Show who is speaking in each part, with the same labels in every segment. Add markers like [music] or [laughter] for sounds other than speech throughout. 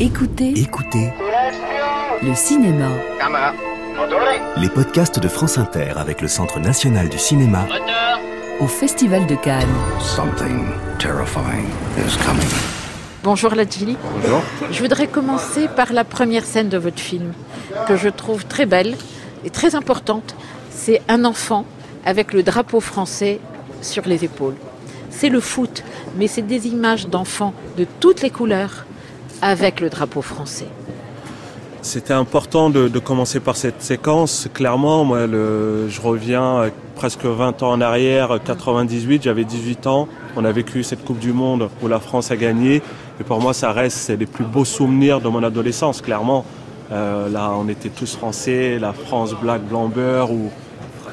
Speaker 1: Écoutez,
Speaker 2: Écoutez
Speaker 1: le cinéma.
Speaker 2: les podcasts de France Inter avec le Centre national du cinéma
Speaker 1: au Festival de Cannes.
Speaker 3: Something terrifying is coming.
Speaker 4: Bonjour Ladjili.
Speaker 5: Bonjour.
Speaker 4: Je voudrais commencer par la première scène de votre film, que je trouve très belle et très importante. C'est un enfant avec le drapeau français sur les épaules. C'est le foot, mais c'est des images d'enfants de toutes les couleurs avec le drapeau français.
Speaker 5: C'était important de, de commencer par cette séquence. Clairement, moi, le, je reviens euh, presque 20 ans en arrière, 98, j'avais 18 ans. On a vécu cette Coupe du Monde où la France a gagné. Et pour moi, ça reste les plus beaux souvenirs de mon adolescence, clairement. Euh, là, on était tous français, la France black, blanc, beurre, ou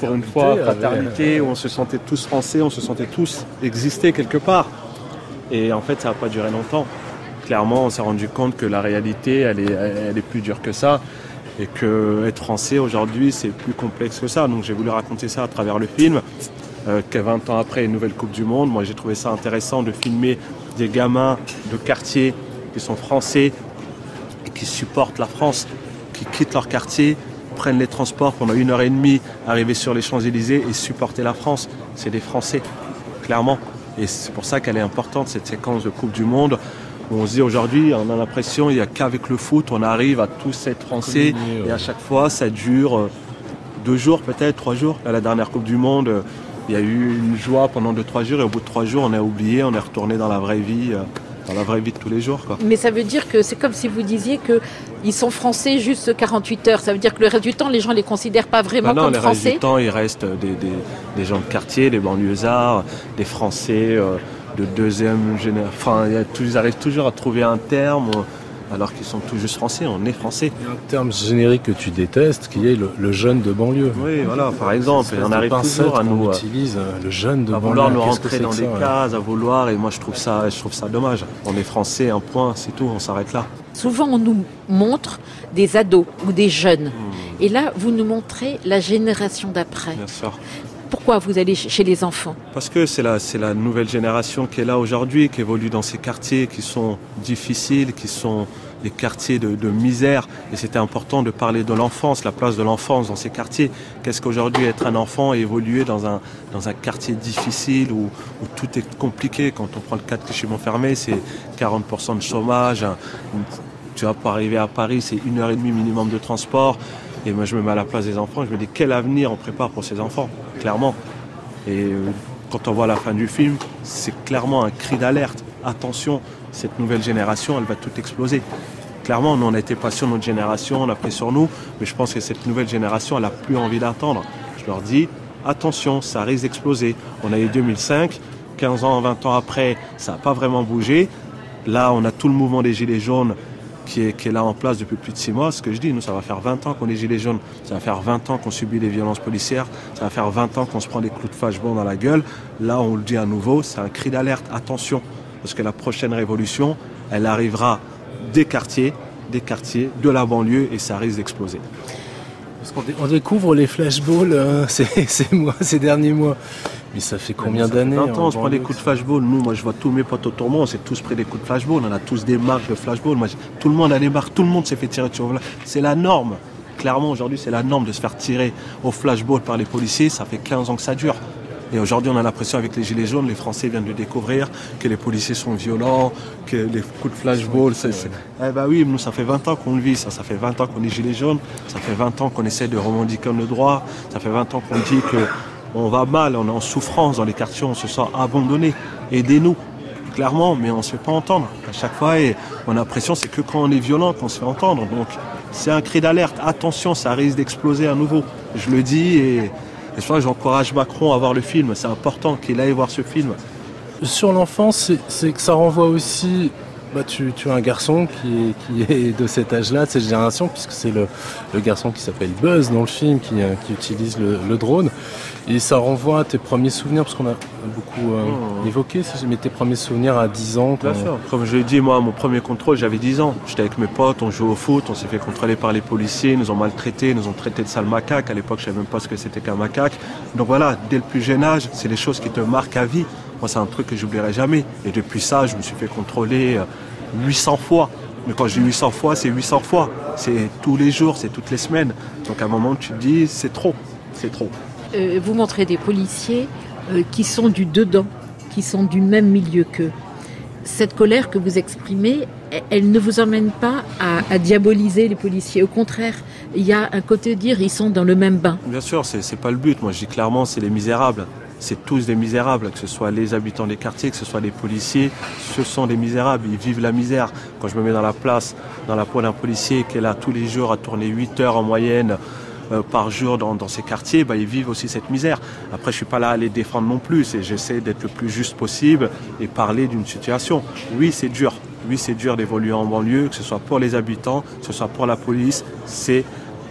Speaker 5: pour une fois, fraternité, où on se sentait tous français, on se sentait tous exister quelque part. Et en fait, ça n'a pas duré longtemps. Clairement, on s'est rendu compte que la réalité, elle est, elle est plus dure que ça. Et que être français aujourd'hui, c'est plus complexe que ça. Donc j'ai voulu raconter ça à travers le film. Euh, que 20 ans après une nouvelle Coupe du Monde, moi j'ai trouvé ça intéressant de filmer des gamins de quartier qui sont français et qui supportent la France, qui quittent leur quartier, prennent les transports pendant une heure et demie, arriver sur les Champs-Élysées et supporter la France. C'est des Français, clairement. Et c'est pour ça qu'elle est importante, cette séquence de Coupe du Monde. Où on se dit aujourd'hui, on a l'impression, il n'y a qu'avec le foot, on arrive à tous être français. Et à chaque fois, ça dure euh, deux jours, peut-être, trois jours. À la dernière Coupe du Monde, euh, il y a eu une joie pendant deux, trois jours. Et au bout de trois jours, on a oublié, on est retourné dans la vraie vie, euh, dans la vraie vie de tous les jours. Quoi.
Speaker 4: Mais ça veut dire que c'est comme si vous disiez qu'ils sont français juste 48 heures. Ça veut dire que le reste du temps, les gens ne les considèrent pas vraiment
Speaker 5: Maintenant,
Speaker 4: comme
Speaker 5: le reste
Speaker 4: français.
Speaker 5: du temps, il reste des, des- des gens de quartier, des banlieusards, des Français euh, de deuxième génération. Enfin, ils arrivent toujours à trouver un terme, alors qu'ils sont tout juste français. On est français.
Speaker 6: Il y a un terme générique que tu détestes, qui est le, le jeune de banlieue.
Speaker 5: Oui, voilà, par exemple. Et on arrive toujours à nous. euh,
Speaker 6: utilise, euh, le jeune de
Speaker 5: à
Speaker 6: banlieue.
Speaker 5: vouloir nous rentrer dans des
Speaker 6: ça, ouais
Speaker 5: cases, à vouloir, et moi je trouve ça, je trouve ça dommage. On est français, un point, c'est tout, on s'arrête là.
Speaker 4: Souvent, on nous montre des ados ou des jeunes.
Speaker 5: Hmm.
Speaker 4: Et là, vous nous montrez la génération d'après.
Speaker 5: Bien sûr.
Speaker 4: Pourquoi vous allez chez les enfants
Speaker 5: Parce que c'est la, la nouvelle génération qui est là aujourd'hui, qui évolue dans ces quartiers qui sont difficiles, qui sont des quartiers de, misère. Et c'était important de parler de l'enfance, la place de l'enfance dans ces quartiers. Qu'est-ce qu'aujourd'hui être un enfant et évoluer dans un, dans un quartier difficile où, tout est compliqué? Quand on prend le cas de Clichy-Montfermé, c'est 40% de chômage. tu vois, pour arriver à Paris, c'est une heure et demie minimum de transport. Et moi, je me mets à la place des enfants. Je me dis quel avenir on prépare pour ces enfants, clairement. Et euh, quand on voit la fin du film, c'est clairement un cri d'alerte. Attention, cette nouvelle génération, elle va tout exploser. Clairement, nous, on a été patients, notre génération, on a pris sur nous, mais je pense que cette nouvelle génération, elle a plus envie d'attendre. Je leur dis, attention, ça risque d'exploser. On a eu 2005, 15 ans, 20 ans après, ça n'a pas vraiment bougé. Là, on a tout le mouvement des Gilets jaunes qui est, là en place depuis plus de 6 mois. Ce que je dis, nous, ça va faire 20 ans qu'on est Gilets jaunes. Ça va faire 20 ans qu'on subit les violences policières. Ça va faire 20 ans qu'on se prend des clous de flashball dans la gueule. Là, on le dit à nouveau, c'est un cri d'alerte. Attention, parce que la prochaine révolution, elle arrivera des quartiers, des quartiers, de la banlieue, et ça risque d'exploser.
Speaker 6: Parce qu'on dé- on découvre les flashballs [laughs] euh, ces derniers mois. Mais ça fait combien d'années
Speaker 5: 20
Speaker 6: en
Speaker 5: ans, je prends des coups de flashball. Nous, moi, je vois tous mes potes autour de moi, on s'est tous pris des coups de flashball. On a tous des marques de flashball. Moi, tout le monde a des marques, tout le monde s'est fait tirer sur le C'est la norme. Clairement, aujourd'hui, c'est la norme de se faire tirer au flashball par les policiers. Ça fait 15 ans que ça dure. Et aujourd'hui, on a l'impression avec les Gilets jaunes, les Français viennent de découvrir que les policiers sont violents, que les coups de flashball, c'est... Eh ben oui, nous, ça fait 20 ans qu'on le vit, ça. Ça fait 20 ans qu'on est Gilets jaunes, ça fait 20 ans qu'on essaie de revendiquer nos droits, ça fait 20 ans qu'on dit que on va mal, on est en souffrance dans les quartiers, on se sent abandonné. Aidez-nous, clairement, mais on ne se fait pas entendre. À chaque fois, et on a l'impression c'est que quand on est violent qu'on se fait entendre. Donc c'est un cri d'alerte. Attention, ça risque d'exploser à nouveau. Je le dis et, et je j'encourage Macron à voir le film. C'est important qu'il aille voir ce film.
Speaker 6: Sur l'enfance, c'est que ça renvoie aussi. Bah, tu, tu as un garçon qui est, qui est de cet âge-là, de cette génération, puisque c'est le, le garçon qui s'appelle Buzz dans le film, qui, euh, qui utilise le, le drone. Et ça renvoie à tes premiers souvenirs, parce qu'on a beaucoup euh,
Speaker 5: Oh.
Speaker 6: évoqué, mis tes premiers souvenirs à 10 ans.
Speaker 5: Comme je l'ai dit, moi, mon premier contrôle, j'avais 10 ans. J'étais avec mes potes, on jouait au foot, on s'est fait contrôler par les policiers, ils nous ont maltraités, ils nous ont traité de sale macaque. À l'époque, je savais même pas ce que c'était qu'un macaque. Donc voilà, dès le plus jeune âge, c'est des choses qui te marquent à vie. Moi, c'est un truc que j'oublierai jamais. Et depuis ça, je me suis fait contrôler euh, 800 fois. Mais quand je dis 800 fois, c'est 800 fois. C'est tous les jours, c'est toutes les semaines. Donc à un moment, tu te dis, c'est trop, c'est trop.
Speaker 4: Euh, vous montrez des policiers euh, qui sont du dedans, qui sont du même milieu qu'eux. Cette colère que vous exprimez, elle ne vous emmène pas à, diaboliser les policiers. Au contraire, il y a un côté de dire ils sont dans le même bain.
Speaker 5: Bien sûr, c'est n'est pas le but. Moi, je dis clairement, c'est les misérables. C'est tous des misérables, que ce soit les habitants des quartiers, que ce soit les policiers, ce sont des misérables. Ils vivent la misère. Quand je me mets dans la place, dans la peau d'un policier qui est là tous les jours à tourner 8 heures en moyenne, euh, par jour dans, ces quartiers, bah, ils vivent aussi cette misère. Après, je suis pas là à les défendre non plus, j'essaie d'être le plus juste possible et parler d'une situation. Oui, c'est dur. Oui, c'est dur d'évoluer en banlieue, que ce soit pour les habitants, que ce soit pour la police. C'est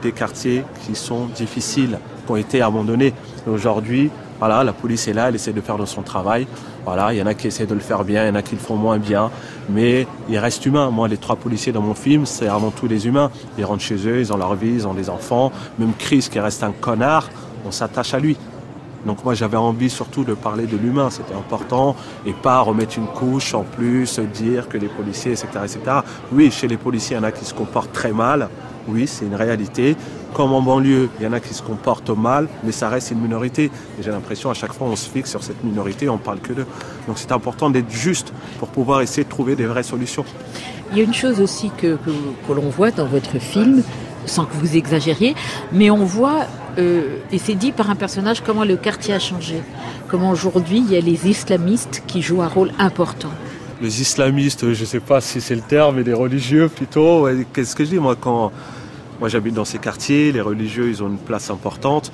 Speaker 5: des quartiers qui sont difficiles, qui ont été abandonnés. Aujourd'hui, voilà, la police est là, elle essaie de faire de son travail. Voilà, il y en a qui essaient de le faire bien, il y en a qui le font moins bien, mais ils restent humains. Moi, les trois policiers dans mon film, c'est avant tout des humains. Ils rentrent chez eux, ils ont leur vie, ils ont des enfants. Même Chris, qui reste un connard, on s'attache à lui. Donc moi j'avais envie surtout de parler de l'humain, c'était important, et pas remettre une couche en plus, dire que les policiers, etc., etc. Oui, chez les policiers, il y en a qui se comportent très mal, oui, c'est une réalité. Comme en banlieue, il y en a qui se comportent mal, mais ça reste une minorité. Et j'ai l'impression à chaque fois on se fixe sur cette minorité, on parle que d'eux. Donc c'est important d'être juste pour pouvoir essayer de trouver des vraies solutions.
Speaker 4: Il y a une chose aussi que, l'on voit dans votre film, sans que vous exagériez, mais on voit, euh, et c'est dit par un personnage, comment le quartier a changé. Comment aujourd'hui il y a les islamistes qui jouent un rôle important
Speaker 5: les islamistes, je ne sais pas si c'est le terme, mais les religieux plutôt. Qu'est-ce que je dis moi quand moi j'habite dans ces quartiers, les religieux ils ont une place importante.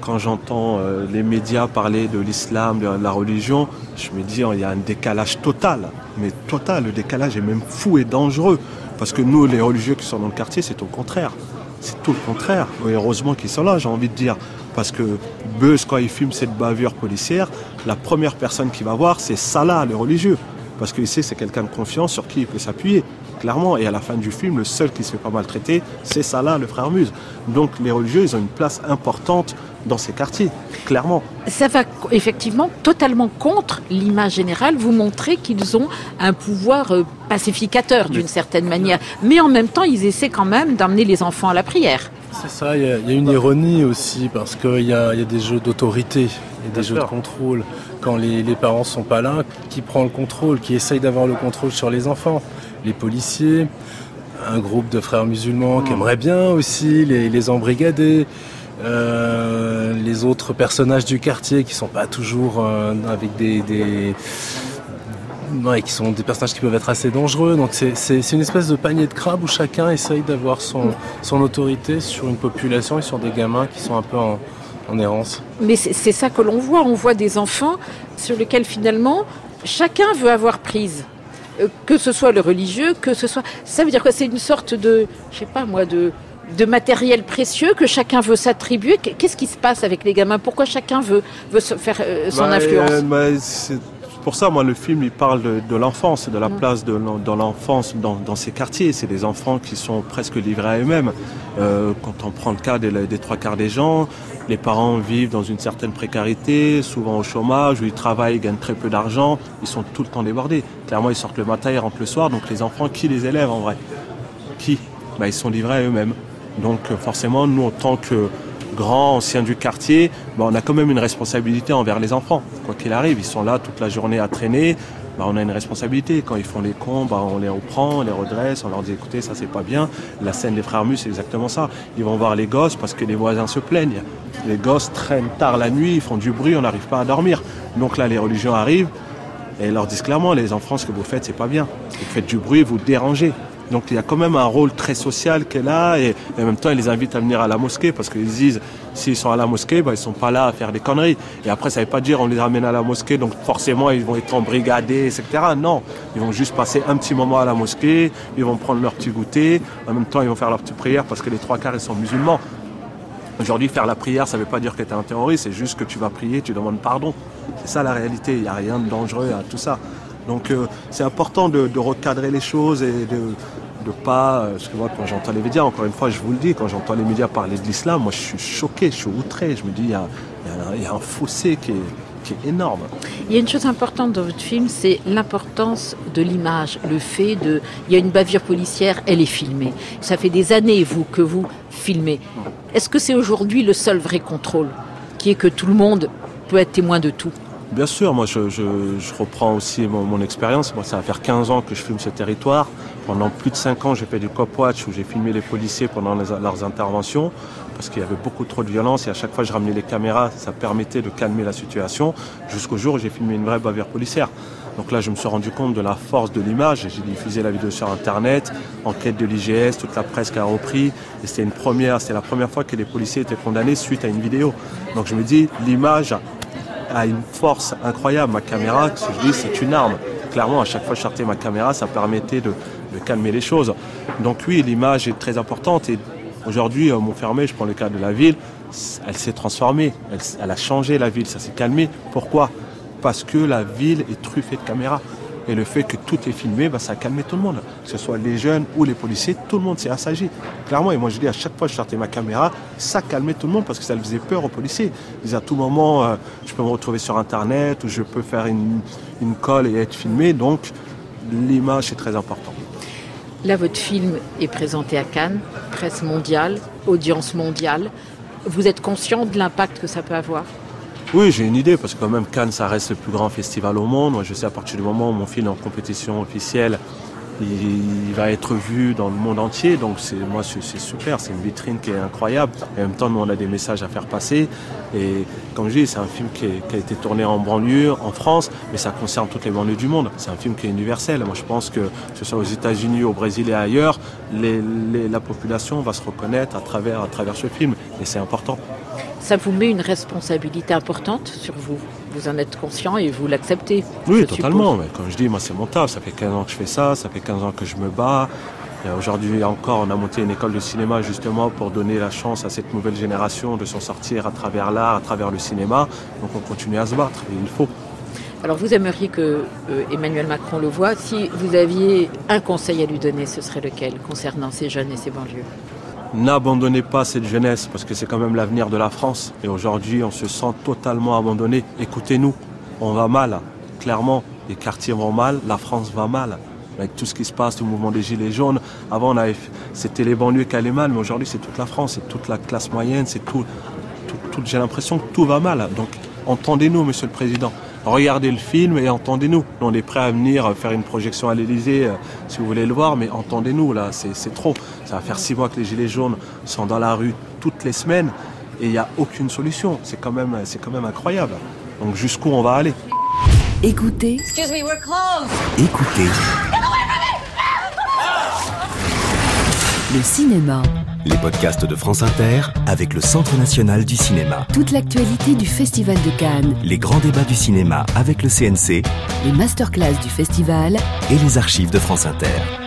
Speaker 5: Quand j'entends euh, les médias parler de l'islam, de la religion, je me dis il y a un décalage total, mais total. Le décalage est même fou et dangereux parce que nous les religieux qui sont dans le quartier, c'est au contraire. C'est tout le contraire. heureusement qu'ils sont là, j'ai envie de dire. Parce que Buzz, quand il filme cette bavure policière, la première personne qui va voir, c'est Salah, le religieux parce qu'il sait que c'est quelqu'un de confiance sur qui il peut s'appuyer, clairement. Et à la fin du film, le seul qui se fait pas maltraiter, c'est Salah, le frère Muse. Donc les religieux, ils ont une place importante dans ces quartiers, clairement.
Speaker 4: Ça va effectivement totalement contre l'image générale. Vous montrer qu'ils ont un pouvoir euh, pacificateur d'une certaine manière. Mais en même temps, ils essaient quand même d'emmener les enfants à la prière.
Speaker 6: C'est ça, il y, a une ironie aussi, parce qu'il y, a des jeux d'autorité, il y a des jeux de contrôle. Quand les, parents sont pas là, qui prend le contrôle, qui essaye d'avoir le contrôle sur les enfants Les policiers, un groupe de frères musulmans qui hmm. aimerait bien aussi les, embrigader. Euh, les autres personnages du quartier qui sont pas toujours euh, avec des, qui sont des personnages qui peuvent être assez dangereux. Donc c'est une espèce de panier de crabes où chacun essaye d'avoir son, son autorité sur une population et sur des gamins qui sont un peu en, errance.
Speaker 4: Mais c'est ça que l'on voit. On voit des enfants sur lesquels finalement chacun veut avoir prise. Euh, que ce soit le religieux, que ce soit. Ça veut dire que c'est une sorte de, je sais pas moi, de, de matériel précieux que chacun veut s'attribuer. Qu'est-ce qui se passe avec les gamins? Pourquoi chacun veut, veut faire euh, son bah, influence euh,
Speaker 5: bah, pour ça, moi, le film, il parle de, l'enfance, de la mm. place de, l'enfance dans, ces quartiers. C'est des enfants qui sont presque livrés à eux-mêmes. Euh, quand on prend le cas des, trois quarts des gens, les parents vivent dans une certaine précarité, souvent au chômage, où ils travaillent, ils gagnent très peu d'argent, ils sont tout le temps débordés. Clairement, ils sortent le matin, ils rentrent le soir. Donc les enfants, qui les élève en vrai? Qui? Ben, Ils sont livrés à eux-mêmes. Donc forcément, nous, en tant que grands, anciens du quartier, bah, on a quand même une responsabilité envers les enfants. Quoi qu'il arrive, ils sont là toute la journée à traîner. Bah, on a une responsabilité. Quand ils font les cons, bah, on les reprend, on les redresse, on leur dit écoutez, ça c'est pas bien. La scène des frères Mus, c'est exactement ça. Ils vont voir les gosses parce que les voisins se plaignent. Les gosses traînent tard la nuit, ils font du bruit, on n'arrive pas à dormir. Donc là, les religions arrivent et leur disent clairement les enfants, ce que vous faites, c'est pas bien. Vous faites du bruit, vous dérangez. Donc il y a quand même un rôle très social qu'elle là et, en même temps ils les invitent à venir à la mosquée parce qu'ils disent s'ils sont à la mosquée, bah, ils sont pas là à faire des conneries. Et après ça veut pas dire on les ramène à la mosquée donc forcément ils vont être embrigadés, etc. Non, ils vont juste passer un petit moment à la mosquée, ils vont prendre leur petit goûter, en même temps ils vont faire leur petite prière parce que les trois quarts ils sont musulmans. Aujourd'hui, faire la prière, ça ne veut pas dire que tu es un terroriste, c'est juste que tu vas prier, tu demandes pardon. C'est ça la réalité, il n'y a rien de dangereux à tout ça. Donc euh, c'est important de, recadrer les choses et de ne pas... Euh, parce que moi quand j'entends les médias, encore une fois je vous le dis, quand j'entends les médias parler de l'islam, moi je suis choqué, je suis outré. Je me dis il y a, un fossé qui est, qui est énorme.
Speaker 4: Il y a une chose importante dans votre film, c'est l'importance de l'image, le fait de... Il y a une bavure policière, elle est filmée. Ça fait des années, vous, que vous filmez. Est-ce que c'est aujourd'hui le seul vrai contrôle, qui est que tout le monde peut être témoin de tout?
Speaker 5: Bien sûr, moi je, reprends aussi mon, expérience. Moi, ça va faire 15 ans que je filme ce territoire. Pendant plus de 5 ans, j'ai fait du cop watch où j'ai filmé les policiers pendant leurs interventions parce qu'il y avait beaucoup trop de violence et à chaque fois je ramenais les caméras, ça permettait de calmer la situation jusqu'au jour où j'ai filmé une vraie bavure policière. Donc là, je me suis rendu compte de la force de l'image. J'ai diffusé la vidéo sur Internet, enquête de l'IGS, toute la presse qui a repris. Et c'était une première, c'était la première fois que les policiers étaient condamnés suite à une vidéo. Donc je me dis, l'image a une force incroyable. Ma caméra, c'est une arme. Clairement, à chaque fois que je sortais ma caméra, ça permettait de, calmer les choses. Donc oui, l'image est très importante. Et aujourd'hui, à Montfermé, je prends le cas de la ville, elle s'est transformée. elle a changé la ville, ça s'est calmé. Pourquoi? Parce que la ville est truffée de caméras. Et le fait que tout est filmé, bah, ça a calmé tout le monde. Que ce soit les jeunes ou les policiers, tout le monde s'est assagi. Clairement, et moi je dis à chaque fois que je sortais ma caméra, ça calmait tout le monde parce que ça faisait peur aux policiers. Ils disaient à tout moment, euh, je peux me retrouver sur Internet ou je peux faire une, une colle et être filmé. Donc l'image est très importante.
Speaker 4: Là, votre film est présenté à Cannes, presse mondiale, audience mondiale. Vous êtes conscient de l'impact que ça peut avoir?
Speaker 5: Oui, j'ai une idée, parce que quand même Cannes, ça reste le plus grand festival au monde. Moi, je sais à partir du moment où mon film est en compétition officielle, il, va être vu dans le monde entier. Donc moi c'est super, c'est une vitrine qui est incroyable. Et en même temps, nous on a des messages à faire passer. Et comme je dis, c'est un film qui, a été tourné en banlieue, en France, mais ça concerne toutes les banlieues du monde. C'est un film qui est universel. Moi je pense que, que ce soit aux États-Unis, au Brésil et ailleurs, la population va se reconnaître à travers ce film. Et c'est important
Speaker 4: ça vous met une responsabilité importante sur vous. Vous en êtes conscient et vous l'acceptez.
Speaker 5: Oui, totalement. Mais comme je dis, moi, c'est mon taf. Ça fait 15 ans que je fais ça, ça fait 15 ans que je me bats. Aujourd'hui encore, on a monté une école de cinéma justement pour donner la chance à cette nouvelle génération de s'en sortir à travers l'art, à travers le cinéma. Donc on continue à se battre et il faut.
Speaker 4: Alors vous aimeriez que euh, Emmanuel Macron le voit. Si vous aviez un conseil à lui donner, ce serait lequel concernant ces jeunes et ces banlieues?
Speaker 5: N'abandonnez pas cette jeunesse parce que c'est quand même l'avenir de la France. Et aujourd'hui, on se sent totalement abandonné. Écoutez-nous, on va mal, clairement. Les quartiers vont mal, la France va mal. Avec tout ce qui se passe, le mouvement des Gilets jaunes. Avant, c'était les banlieues qui allaient mal, mais aujourd'hui, c'est toute la France, c'est toute la classe moyenne, c'est tout, j'ai l'impression que tout va mal. Donc, entendez-nous, Monsieur le Président regardez le film et entendez-nous. On est prêt à venir faire une projection à l'Elysée euh, si vous voulez le voir, mais entendez-nous là, c'est trop. Ça va faire six mois que les Gilets jaunes sont dans la rue toutes les semaines et il n'y a aucune solution. C'est quand, même, quand même incroyable. Donc jusqu'où on va aller?
Speaker 1: Écoutez. Écoutez. Le cinéma
Speaker 2: les podcasts de France Inter avec le Centre national du cinéma.
Speaker 1: Toute l'actualité du Festival de Cannes.
Speaker 2: Les grands débats du cinéma avec le CNC.
Speaker 1: Les masterclass du festival.
Speaker 2: Et les archives de France Inter.